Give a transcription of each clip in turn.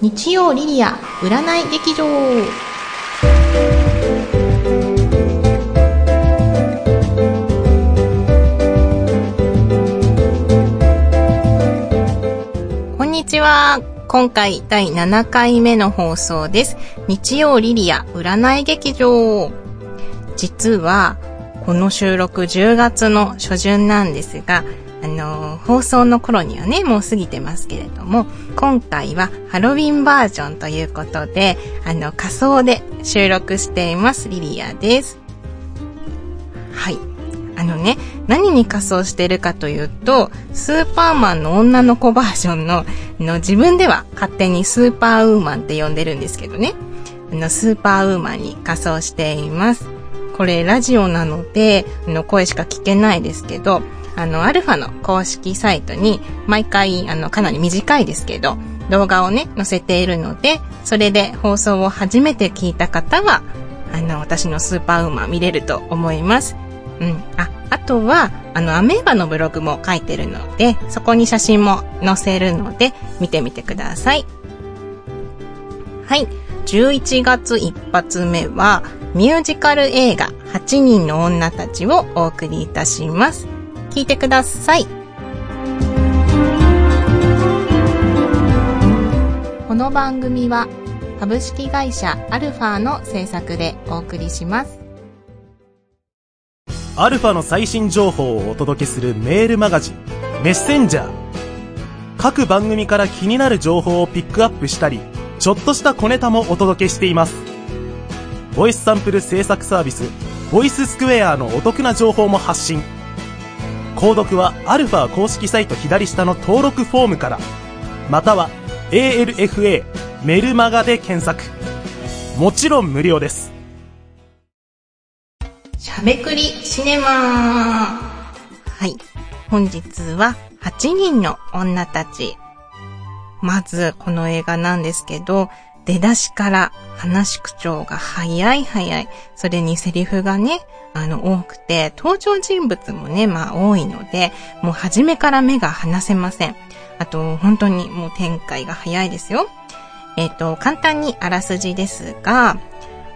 日曜リリア占い劇場。こんにちは。今回第7回目の放送です。日曜リリア占い劇場。実はこの収録10月の初旬なんですがあの、放送の頃にはね、もう過ぎてますけれども、今回はハロウィンバージョンということで、あの、仮装で収録しています、リリアです。はい。あのね、何に仮装してるかというと、スーパーマンの女の子バージョンの、の自分では勝手にスーパーウーマンって呼んでるんですけどね。あの、スーパーウーマンに仮装しています。これラジオなので、あの、声しか聞けないですけど、あの、アルファの公式サイトに、毎回、あの、かなり短いですけど、動画をね、載せているので、それで放送を初めて聞いた方は、あの、私のスーパーウーマン見れると思います。うん。あ、あとは、あの、アメーバのブログも書いてるので、そこに写真も載せるので、見てみてください。はい。11月一発目は、ミュージカル映画8人の女たちをお送りいたします。聞いてください。この番組は株式会社アルファの制作でお送りします。アルファの最新情報をお届けするメールマガジンメッセンジャー。各番組から気になる情報をピックアップしたり、ちょっとした小ネタもお届けしています。ボイスサンプル制作サービス、ボイススクエアのお得な情報も発信。購読はアルファ公式サイト左下の登録フォームから、または ALFA メルマガで検索。もちろん無料です。しゃべくりシネマはい。本日は8人の女たち。まず、この映画なんですけど、出だしから話し口調が早い早い。それにセリフがね、あの、多くて、登場人物もね、まあ多いので、もう初めから目が離せません。あと、本当にもう展開が早いですよ。えっ、ー、と、簡単にあらすじですが、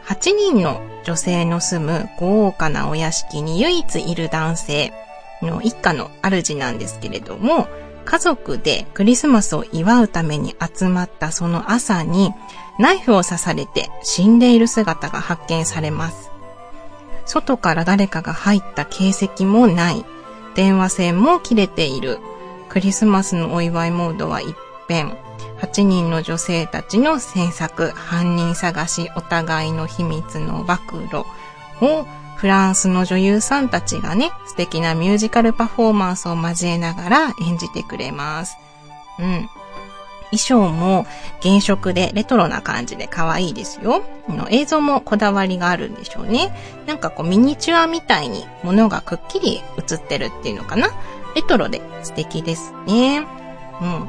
8人の女性の住む豪華なお屋敷に唯一いる男性の一家の主なんですけれども、家族でクリスマスを祝うために集まったその朝に、ナイフを刺されて死んでいる姿が発見されます。外から誰かが入った形跡もない。電話線も切れている。クリスマスのお祝いモードは一変。8人の女性たちの詮索、犯人探し、お互いの秘密の暴露をフランスの女優さんたちがね、素敵なミュージカルパフォーマンスを交えながら演じてくれます。うん。衣装も原色でレトロな感じで可愛いですよ。映像もこだわりがあるんでしょうね。なんかこうミニチュアみたいに物がくっきり映ってるっていうのかな。レトロで素敵ですね。うん。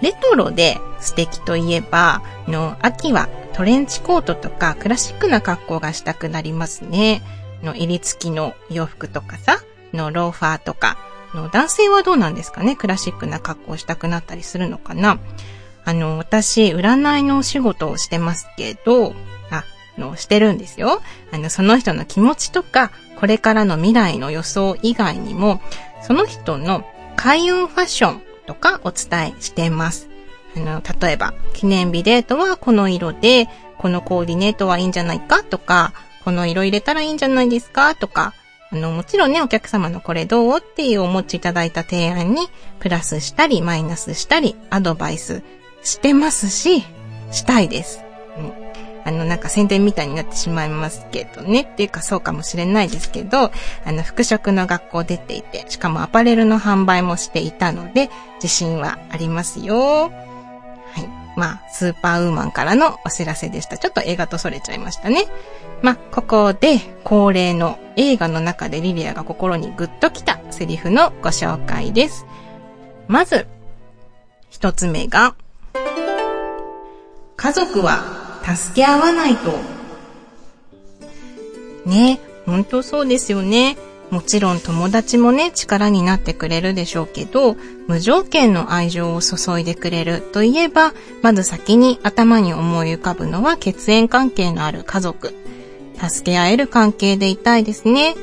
レトロで素敵といえば、の秋はトレンチコートとかクラシックな格好がしたくなりますね。の襟付きの洋服とかさ、のローファーとか、の男性はどうなんですかね？クラシックな格好をしたくなったりするのかな？あの、私、占いのお仕事をしてますけど、あ、の、してるんですよ。あの、その人の気持ちとか、これからの未来の予想以外にも、その人の開運ファッションとかお伝えしてます。あの、例えば、記念日デートはこの色で、このコーディネートはいいんじゃないか？とか、この色入れたらいいんじゃないですか？とか、あの、もちろんね、お客様のこれどうっていうお持ちいただいた提案に、プラスしたり、マイナスしたり、アドバイスしてますし、したいです。うん。あの、なんか宣伝みたいになってしまいますけどね。っていうかそうかもしれないですけど、あの、服飾の学校出ていて、しかもアパレルの販売もしていたので、自信はありますよ。まあ、スーパーウーマンからのお知らせでした。ちょっと映画とそれちゃいましたね。まあ、ここで恒例の映画の中でリリアが心にグッときたセリフのご紹介です。まず、一つ目が、家族は助け合わないと。ね、ほんとそうですよね。もちろん友達もね、力になってくれるでしょうけど、無条件の愛情を注いでくれるといえば、まず先に頭に思い浮かぶのは血縁関係のある家族。助け合える関係でいたいですね。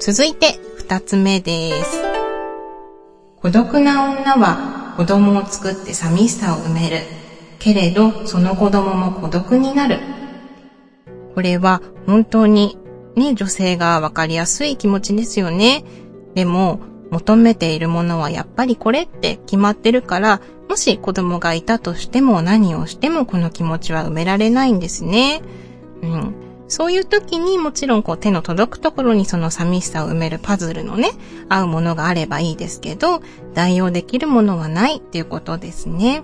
続いて、二つ目です。孤独な女は子供を作って寂しさを埋める。けれど、その子供も孤独になる。これは本当にね、女性がわかりやすい気持ちですよね。でも、求めているものはやっぱりこれって決まってるから、もし子供がいたとしても何をしてもこの気持ちは埋められないんですね。うん。そういう時にもちろんこう手の届くところにその寂しさを埋めるパズルのね、合うものがあればいいですけど、代用できるものはないっていうことですね。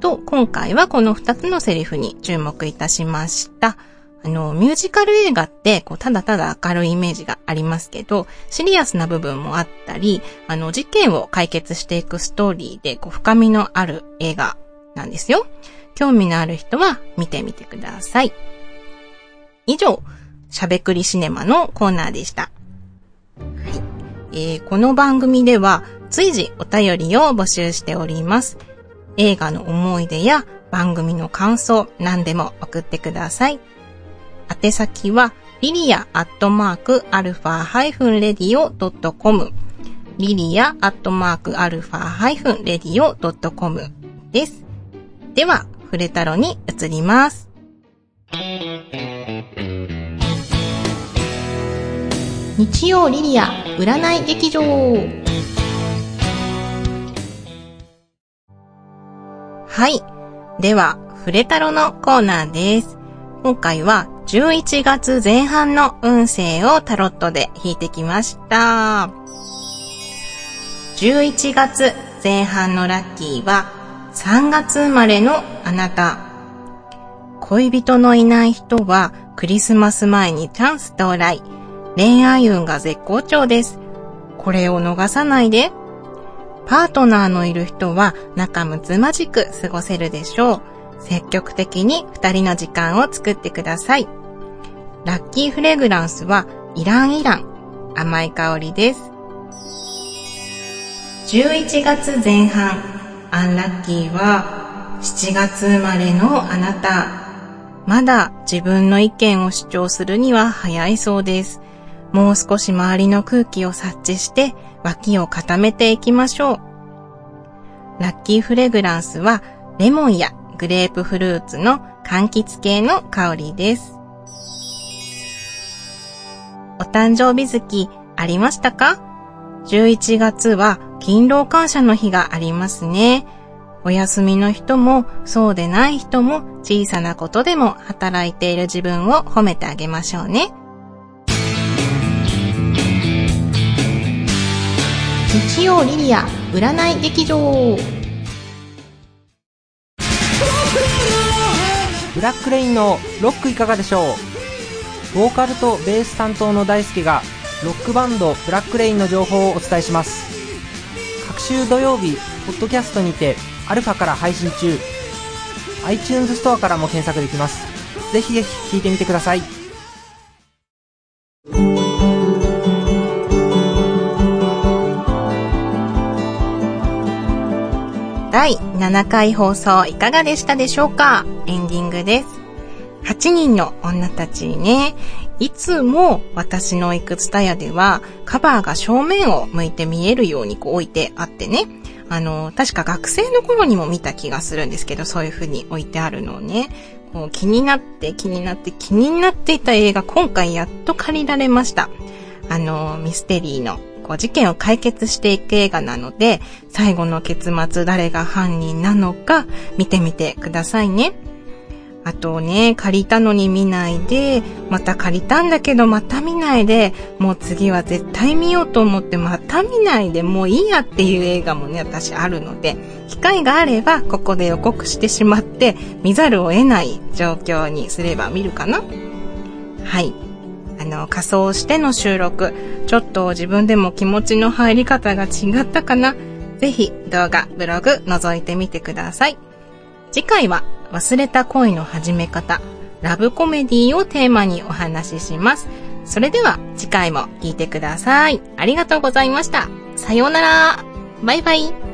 と、今回はこの二つのセリフに注目いたしました。あの、ミュージカル映画って、こう、ただただ明るいイメージがありますけど、シリアスな部分もあったり、あの、事件を解決していくストーリーで、こう、深みのある映画なんですよ。興味のある人は見てみてください。以上、しゃべくりシネマのコーナーでした。はい。えー、この番組では、随時お便りを募集しております。映画の思い出や番組の感想、何でも送ってください。宛先は、リリアアットマークアルファハイフンレディオドットコム。リリアアットマークアルファハイフンレディオドットコムです。では、フレタロに移ります。日曜リリア占い劇場はい。では、フレタロのコーナーです。今回は11月前半の運勢をタロットで引いてきました。11月前半のラッキーは3月生まれのあなた。恋人のいない人はクリスマス前にチャンス到来。恋愛運が絶好調です。これを逃さないで。パートナーのいる人は仲睦まじく過ごせるでしょう。積極的に二人の時間を作ってください。ラッキーフレグランスはイランイラン。甘い香りです。11月前半、アンラッキーは7月生まれのあなた。まだ自分の意見を主張するには早いそうです。もう少し周りの空気を察知して脇を固めていきましょう。ラッキーフレグランスはレモンやグレープフルーツの柑橘系の香りです。お誕生日月ありましたか ?11 月は勤労感謝の日がありますね。お休みの人もそうでない人も小さなことでも働いている自分を褒めてあげましょうね。日曜リリア占い劇場ブラックレインのロックいかがでしょう？ボーカルとベース担当の大輔がロックバンドブラックレインの情報をお伝えします。各週土曜日ポッドキャストにてアルファから配信中。iTunes ストアからも検索できます。ぜひぜひ聴いてみてください。第7回放送いかがでしたでしょうか？エンディングです。8人の女たちね、いつも私の行くツタヤではカバーが正面を向いて見えるようにこう置いてあってね、あの、確か学生の頃にも見た気がするんですけど、そういう風に置いてあるのをね、こう気になって気になって気になっていた映画今回やっと借りられました。あの、ミステリーのこう事件を解決していく映画なので、最後の結末誰が犯人なのか見てみてくださいね。あとね、借りたのに見ないで、また借りたんだけどまた見ないで、もう次は絶対見ようと思ってまた見ないで、もういいやっていう映画もね、私あるので、機会があればここで予告してしまって見ざるを得ない状況にすれば見るかなはい。あの、仮装しての収録、ちょっと自分でも気持ちの入り方が違ったかなぜひ動画、ブログ覗いてみてください。次回は忘れた恋の始め方、ラブコメディをテーマにお話しします。それでは次回も聞いてください。ありがとうございました。さようなら。バイバイ。